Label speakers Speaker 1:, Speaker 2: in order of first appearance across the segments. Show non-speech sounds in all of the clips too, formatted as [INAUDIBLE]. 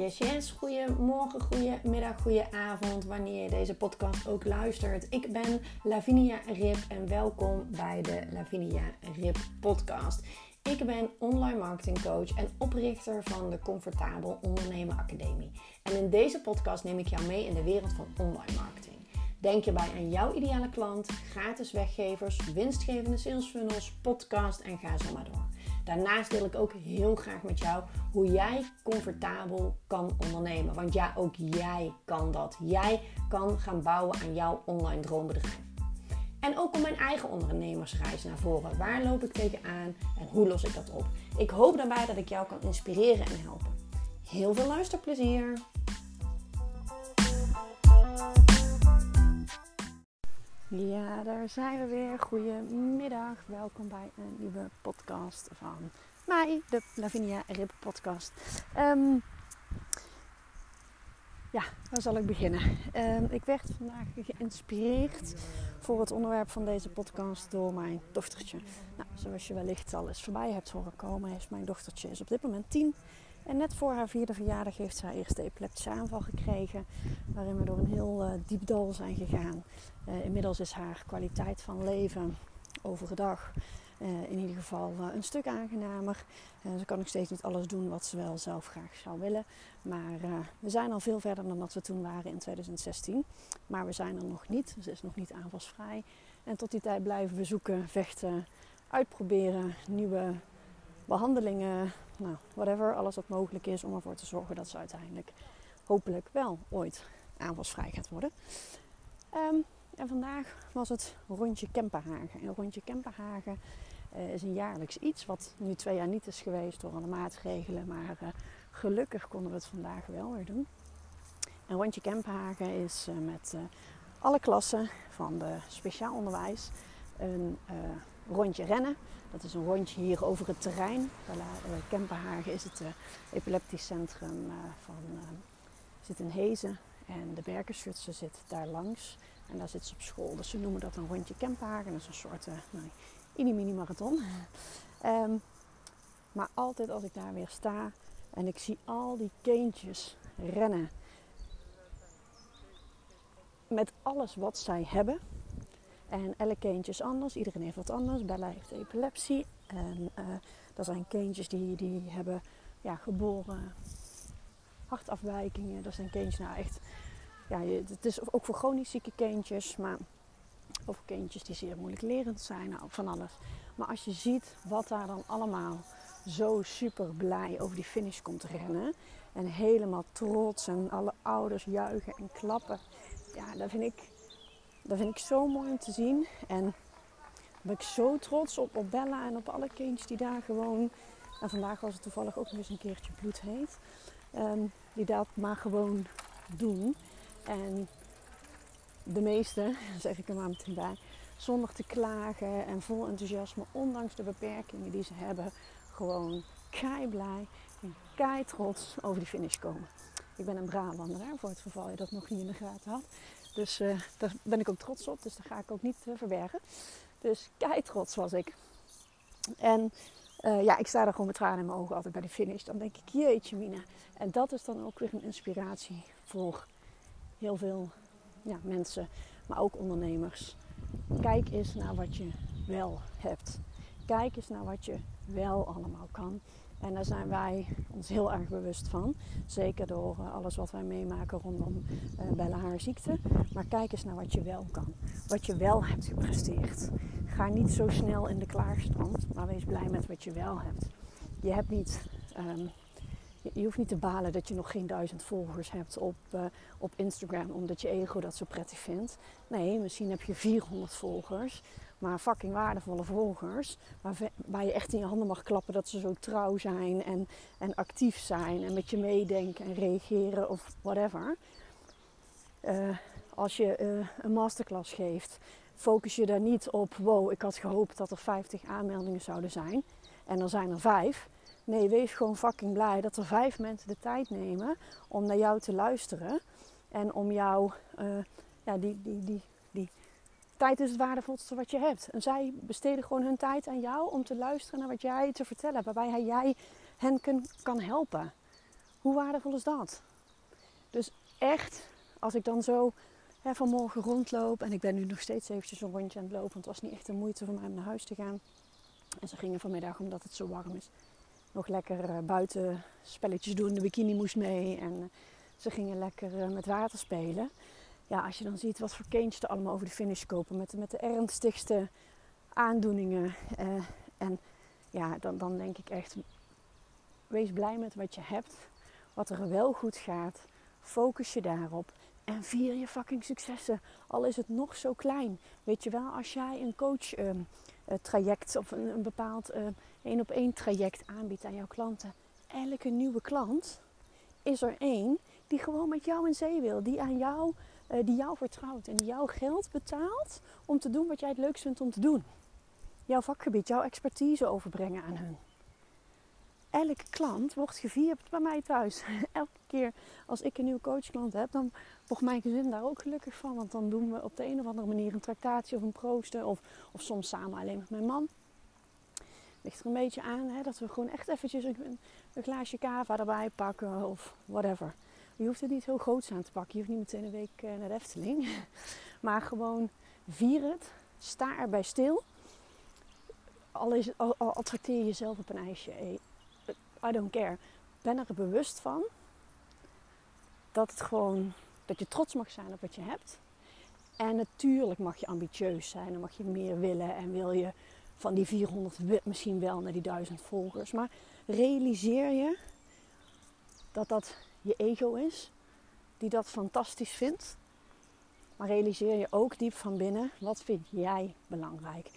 Speaker 1: Yes, yes. Goedemorgen, goedemiddag, goedenavond, wanneer je deze podcast ook luistert. Ik ben Lavinia Rip en welkom bij de Lavinia Rip podcast. Ik ben online marketing coach en oprichter van de Comfortabel Ondernemen Academie. En in deze podcast neem ik jou mee in de wereld van online marketing. Denk je bij aan jouw ideale klant, gratis weggevers, winstgevende sales funnels, podcast en ga zo maar door. Daarnaast deel ik ook heel graag met jou hoe jij comfortabel kan ondernemen. Want ja, ook jij kan dat. Jij kan gaan bouwen aan jouw online droombedrijf. En ook om mijn eigen ondernemersreis naar voren. Waar loop ik tegenaan en hoe los ik dat op? Ik hoop daarbij dat ik jou kan inspireren en helpen. Heel veel luisterplezier! Ja, daar zijn we weer. Goedemiddag. Welkom bij een nieuwe podcast van mij, de Lavinia Rip podcast. Um, ja, waar zal ik beginnen? Um, ik werd vandaag geïnspireerd voor het onderwerp van deze podcast door mijn dochtertje. Nou, zoals je wellicht al eens voorbij hebt horen komen, is mijn dochtertje is op dit moment 10. En net voor haar vierde verjaardag heeft ze haar eerste epileptische aanval gekregen. Waarin we door een heel uh, diep dal zijn gegaan. Uh, inmiddels is haar kwaliteit van leven overdag uh, in ieder geval een stuk aangenamer. ze kan nog steeds niet alles doen wat ze wel zelf graag zou willen. Maar we zijn al veel verder dan dat we toen waren in 2016. Maar we zijn er nog niet. Ze is nog niet aanvalsvrij. En tot die tijd blijven we zoeken, vechten, uitproberen, nieuwe behandelingen, nou, whatever, alles wat mogelijk is om ervoor te zorgen dat ze uiteindelijk hopelijk wel ooit aanvalsvrij gaat worden. Ehm, en vandaag was het rondje Kempenhagen. En rondje Kempenhagen uh, is een jaarlijks iets wat nu twee jaar niet is geweest door alle maatregelen, maar uh, gelukkig konden we het vandaag wel weer doen. En rondje Kempenhagen is uh, met alle klassen van de speciaal onderwijs een rondje rennen. Dat is een rondje hier over het terrein. Uh, Kempenhagen is het uh, epileptisch centrum uh, van, zit in Hezen. En de Berkenschutse zit daar langs. En daar zit ze op school. Dus ze noemen dat een rondje Kempenhagen. Dat is een soort nou, mini-mini marathon. um, maar altijd als ik daar weer sta en ik zie al die kindjes rennen. Met alles wat zij hebben en elk kindje is anders. Iedereen heeft wat anders. Bella heeft epilepsie. En uh, er zijn kindjes die, die hebben ja, geboren hartafwijkingen. Dat zijn kindjes nou echt... Ja, het is ook voor chronisch zieke kindjes. Maar of kindjes die zeer moeilijk lerend zijn. Nou, van alles. Maar als je ziet wat daar dan allemaal zo super blij over die finish komt rennen. En helemaal trots en alle ouders juichen en klappen. Ja, dat vind ik dat vind ik zo mooi om te zien. En ben ik zo trots op, op Bella en op alle kindjes die daar gewoon... En vandaag was het toevallig ook nog eens een keertje bloedheet. Um, die dat maar gewoon doen. En de meeste, [LAUGHS] zeg ik er maar meteen bij, zonder te klagen en vol enthousiasme, ondanks de beperkingen die ze hebben, gewoon kei blij en kei trots over die finish komen. Ik ben een Brabander, voor het geval je dat nog niet in de gaten had. Dus uh, daar ben ik ook trots op. Dus dat ga ik ook niet uh, verbergen. Dus kei trots was ik. En uh, ja, ik sta daar gewoon met tranen in mijn ogen altijd bij de finish. Dan denk ik, jeetje mina. En dat is dan ook weer een inspiratie voor heel veel ja, mensen. Maar ook ondernemers. Kijk eens naar wat je wel hebt. Kijk eens naar wat je wel allemaal kan. En daar zijn wij ons heel erg bewust van. Zeker door eh, alles wat wij meemaken rondom uh, Bella haar ziekte. Maar kijk eens naar wat je wel kan. Wat je wel hebt gepresteerd. Ga niet zo snel in de klaarstand, maar wees blij met wat je wel hebt. Je hebt niet... Um, je hoeft niet te balen dat je nog geen duizend volgers hebt op, uh, op Instagram omdat je ego dat zo prettig vindt. Nee, misschien heb je 400 volgers maar fucking waardevolle volgers. Waar, waar, je echt in je handen mag klappen dat ze zo trouw zijn en, en actief zijn en met je meedenken en reageren of whatever. Uh, als je uh, een masterclass geeft, focus je daar niet op, wow, ik had gehoopt dat er 50 aanmeldingen zouden zijn en er zijn er vijf. Nee, wees gewoon fucking blij dat er vijf mensen de tijd nemen om naar jou te luisteren en om jou uh, ja, die, die, die, die tijd is het waardevolste wat je hebt. En zij besteden gewoon hun tijd aan jou om te luisteren naar wat jij te vertellen hebt. Waarbij jij hen kan helpen. Hoe waardevol is dat? Dus echt, als ik dan zo hè, vanmorgen rondloop en ik ben nu nog steeds eventjes een rondje aan het lopen, want het was niet echt de moeite voor mij om naar huis te gaan. En ze gingen vanmiddag, omdat het zo warm is, nog lekker uh, buiten spelletjes doen. De bikini moest mee en uh, ze gingen lekker uh, met water spelen. Ja, als je dan ziet wat voor kindjes er allemaal over de finish kopen met, met de ernstigste aandoeningen. en ja, dan, dan denk ik echt, wees blij met wat je hebt. Wat er wel goed gaat. Focus je daarop. En vier je fucking successen. Al is het nog zo klein. Weet je wel, als jij een coach um, traject of een, een bepaald uh, één op één traject aanbiedt aan jouw klanten. Elke nieuwe klant is er één die gewoon met jou in zee wil. Die aan jou, die jou vertrouwt en die jouw geld betaalt om te doen wat jij het leukst vindt om te doen. Jouw vakgebied, jouw expertise overbrengen aan hun elke klant wordt gevierd bij mij thuis. [LAUGHS] Elke keer als ik een nieuwe coachklant heb, dan wordt mijn gezin daar ook gelukkig van. Want dan doen we op de een of andere manier een tractatie of een proosten. Of, of soms samen alleen met mijn man. Ligt er een beetje aan hè, dat we gewoon echt eventjes een, een glaasje kava erbij pakken of whatever. Je hoeft het niet heel groot aan te pakken. Je hoeft niet meteen een week eh, naar de Efteling. [LAUGHS] Maar gewoon vier het. Sta erbij stil. Al, is, attracteer jezelf op een ijsje. I don't care. Ben er bewust van dat het gewoon dat je trots mag zijn op wat je hebt. En natuurlijk mag je ambitieus zijn en mag je meer willen en wil je van die 400 misschien wel naar die 1000 volgers. Maar realiseer je dat dat je ego is, die dat fantastisch vindt. Maar realiseer je ook diep van binnen, wat vind jij belangrijk?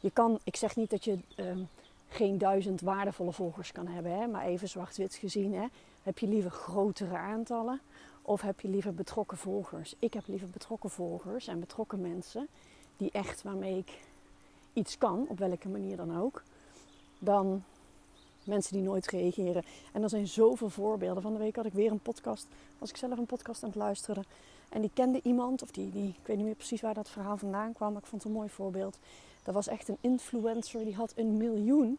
Speaker 1: Je kan, ik zeg niet dat je um, geen duizend waardevolle volgers kan hebben. Hè? Maar even zwart-wit gezien, hè? heb je liever grotere aantallen of heb je liever betrokken volgers? Ik heb liever betrokken volgers en betrokken mensen die echt waarmee ik iets kan, op welke manier dan ook, dan mensen die nooit reageren. En er zijn zoveel voorbeelden. Van de week had ik weer een podcast, was ik zelf een podcast aan het luisteren. En die kende iemand, of die, die, ik weet niet meer precies waar dat verhaal vandaan kwam, maar ik vond het een mooi voorbeeld. Dat was echt een influencer, die had een miljoen,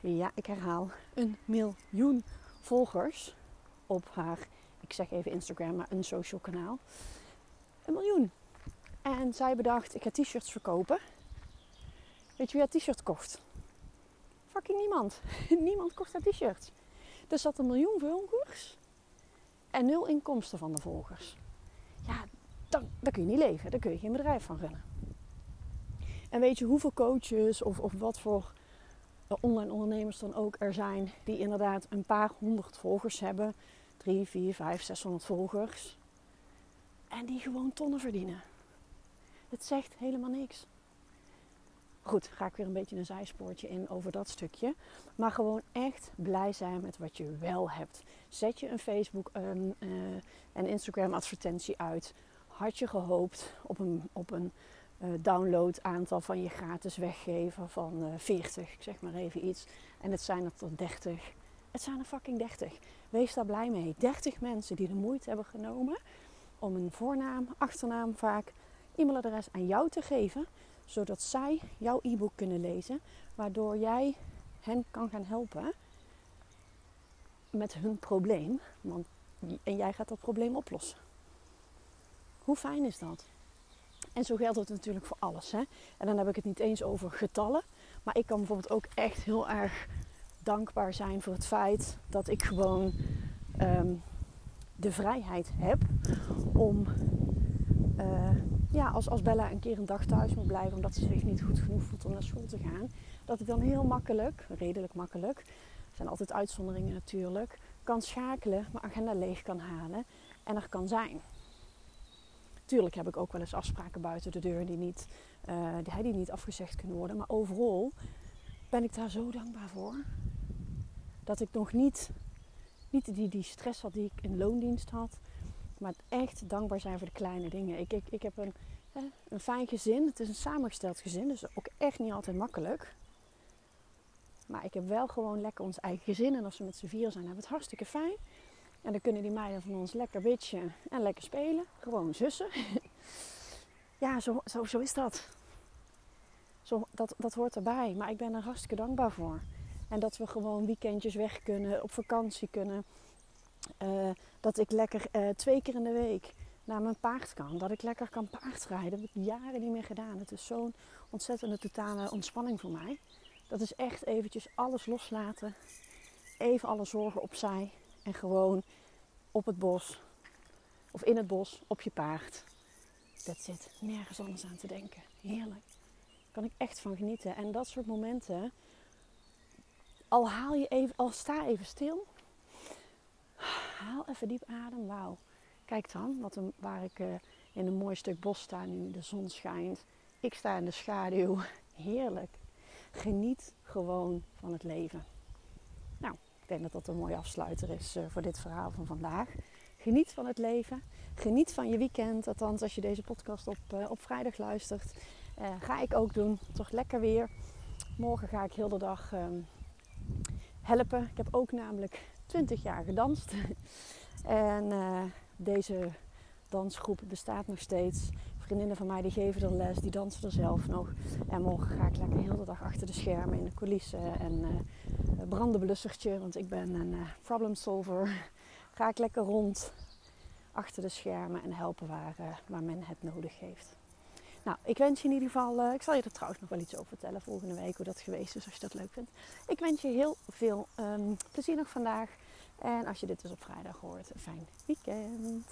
Speaker 1: ja ik herhaal, een miljoen volgers op haar, ik zeg even Instagram, maar een social kanaal. Een miljoen. En zij bedacht, ik ga t-shirts verkopen. Weet je wie haar t-shirt kocht? Niemand. [LAUGHS] niemand kocht haar t-shirts. Er zat een miljoen volgers en nul inkomsten van de volgers. Ja, dan, dan kun je niet leven. Daar kun je geen bedrijf van runnen. En weet je hoeveel coaches of, of wat voor eh, online ondernemers dan ook er zijn die inderdaad een paar honderd volgers hebben. Drie, vier, vijf, zeshonderd volgers. En die gewoon tonnen verdienen. Het zegt helemaal niks. Goed, ga ik weer een beetje een zijspoortje in over dat stukje. Maar gewoon echt blij zijn met wat je wel hebt. Zet je een Facebook um, uh, en Instagram advertentie uit. Had je gehoopt op een, op een uh, download aantal van je gratis weggeven van uh, 40, ik zeg maar even iets. En het zijn er tot 30. Het zijn er fucking 30. Wees daar blij mee. 30 mensen die de moeite hebben genomen om een voornaam, achternaam vaak, e-mailadres aan jou te geven. Zodat zij jouw e-book kunnen lezen. Waardoor jij hen kan gaan helpen met hun probleem. Want, en jij gaat dat probleem oplossen. Hoe fijn is dat? En zo geldt het natuurlijk voor alles. Hè? En dan heb ik het niet eens over getallen. Maar ik kan bijvoorbeeld ook echt heel erg dankbaar zijn voor het feit dat ik gewoon um, de vrijheid heb om. Uh, ja, als, als Bella een keer een dag thuis moet blijven omdat ze zich niet goed genoeg voelt om naar school te gaan, dat ik dan heel makkelijk, redelijk makkelijk, er zijn altijd uitzonderingen natuurlijk, kan schakelen, mijn agenda leeg kan halen en er kan zijn. Tuurlijk heb ik ook wel eens afspraken buiten de deur die niet, uh, die, die niet afgezegd kunnen worden. Maar overal ben ik daar zo dankbaar voor. Dat ik nog niet, niet die, die stress had die ik in loondienst had. Maar echt dankbaar zijn voor de kleine dingen. Ik, ik, ik heb een, een fijn gezin. Het is een samengesteld gezin. Dus ook echt niet altijd makkelijk. Maar ik heb wel gewoon lekker ons eigen gezin. En als we met z'n vier zijn, hebben we het hartstikke fijn. En dan kunnen die meiden van ons lekker bitchen en lekker spelen. Gewoon zussen. [LAUGHS] ja, zo, zo, zo is dat. Zo, dat. Dat hoort erbij. Maar ik ben er hartstikke dankbaar voor. En dat we gewoon weekendjes weg kunnen, op vakantie kunnen. Uh, dat ik lekker uh, twee keer in de week naar mijn paard kan. Dat ik lekker kan paardrijden. Dat heb ik jaren niet meer gedaan. Het is zo'n ontzettende totale ontspanning voor mij. Dat is echt eventjes alles loslaten. Even alle zorgen opzij. En gewoon op het bos. Of in het bos, op je paard. Dat zit nergens anders aan te denken. Heerlijk. Daar kan ik echt van genieten. En dat soort momenten. Al haal je even, al sta even stil. Haal even diep adem. Wauw. Kijk dan, wat een, waar ik uh, in een mooi stuk bos sta nu. De zon schijnt. Ik sta in de schaduw. [LAUGHS] Heerlijk. Geniet gewoon van het leven. Nou, ik denk dat dat een mooie afsluiter is uh, voor dit verhaal van vandaag. Geniet van het leven. Geniet van je weekend. Althans, als je deze podcast op, uh, op vrijdag luistert. ga ik ook doen. Toch lekker weer. Morgen ga ik heel de dag um, helpen. Ik heb ook namelijk 20 jaar gedanst. [LAUGHS] en uh, deze dansgroep bestaat nog steeds. Vriendinnen van mij die geven er les, die dansen er zelf nog. En morgen ga ik lekker heel de dag achter de schermen in de coulissen en uh, brandenblussertje, want ik ben een uh, problem solver. [LAUGHS] ga ik lekker rond achter de schermen en helpen waar, waar men het nodig heeft. Nou, ik wens je in ieder geval, ik zal je er trouwens nog wel iets over vertellen volgende week hoe dat geweest is als je dat leuk vindt. Ik wens je heel veel um, plezier nog vandaag. En als je dit dus op vrijdag hoort, fijn weekend.